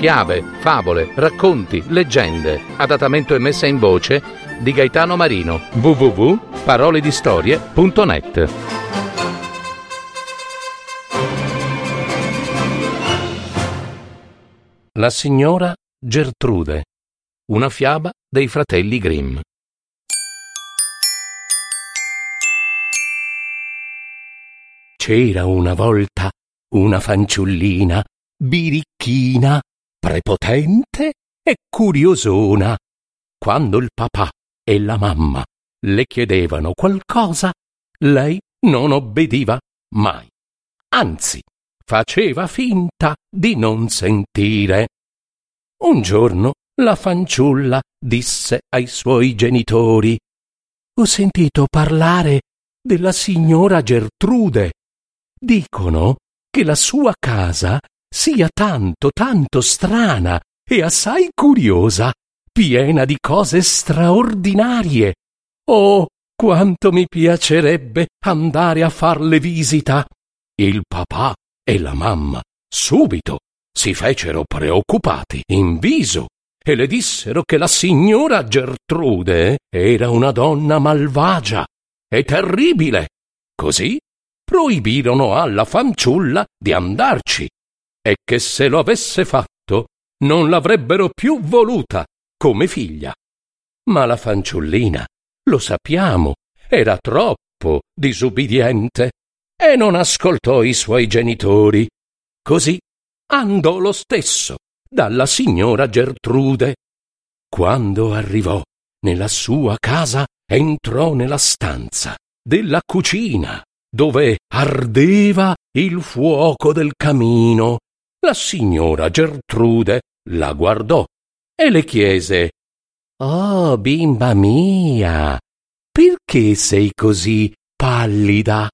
fiabe, favole, racconti, leggende, adattamento e messa in voce di Gaetano Marino. www.paroledistorie.net La signora Gertrude. Una fiaba dei fratelli Grimm. C'era una volta una fanciullina birichina, prepotente e curiosona. Quando il papà e la mamma le chiedevano qualcosa, lei non obbediva mai. Anzi, faceva finta di non sentire. Un giorno la fanciulla disse ai suoi genitori Ho sentito parlare della signora Gertrude. Dicono che la sua casa sia tanto, tanto strana e assai curiosa, piena di cose straordinarie. Oh, quanto mi piacerebbe andare a farle visita. Il papà e la mamma subito si fecero preoccupati in viso e le dissero che la signora Gertrude era una donna malvagia e terribile. Così proibirono alla fanciulla di andarci e che se lo avesse fatto non l'avrebbero più voluta come figlia. Ma la fanciullina, lo sappiamo, era troppo disubbidiente e non ascoltò i suoi genitori. Così andò lo stesso dalla signora Gertrude. Quando arrivò nella sua casa, entrò nella stanza della cucina, dove ardeva il fuoco del camino la signora Gertrude la guardò e le chiese Oh, bimba mia, perché sei così pallida?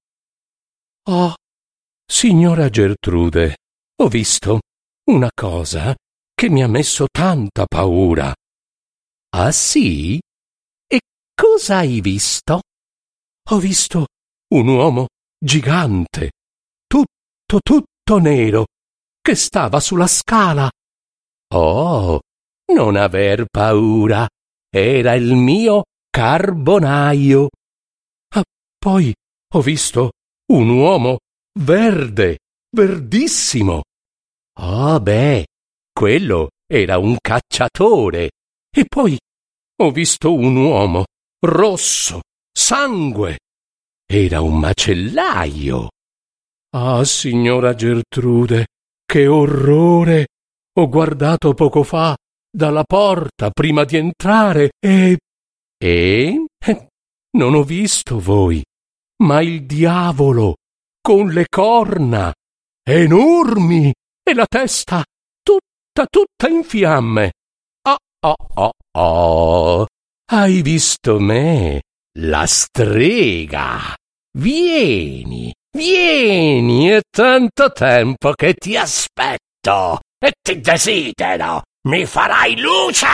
Oh, signora Gertrude, ho visto una cosa che mi ha messo tanta paura. Ah sì? E cosa hai visto? Ho visto un uomo gigante, tutto, tutto nero, che stava sulla scala. Oh, non aver paura. Era il mio carbonaio. Ah, poi ho visto un uomo verde, verdissimo. Oh, beh, quello era un cacciatore. E poi ho visto un uomo rosso, sangue. Era un macellaio. Ah, signora Gertrude, che orrore! Ho guardato poco fa dalla porta prima di entrare e. E? Eh, non ho visto voi, ma il diavolo con le corna enormi e la testa tutta, tutta in fiamme. Oh, oh, oh, oh. Hai visto me, la strega? Vieni, Vieni, è tanto tempo che ti aspetto e ti desidero. Mi farai luce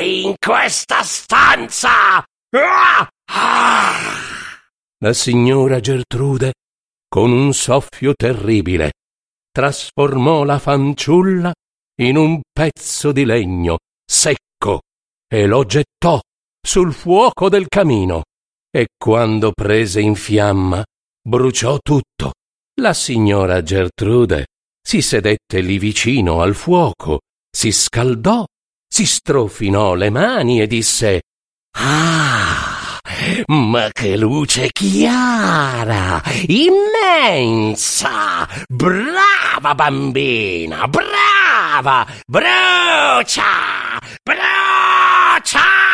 in questa stanza. La signora Gertrude, con un soffio terribile, trasformò la fanciulla in un pezzo di legno secco e lo gettò sul fuoco del camino. E quando prese in fiamma, bruciò tutto. La signora Gertrude si sedette lì vicino al fuoco, si scaldò, si strofinò le mani e disse Ah, ma che luce chiara, immensa! Brava bambina, brava! Brucia! Brucia!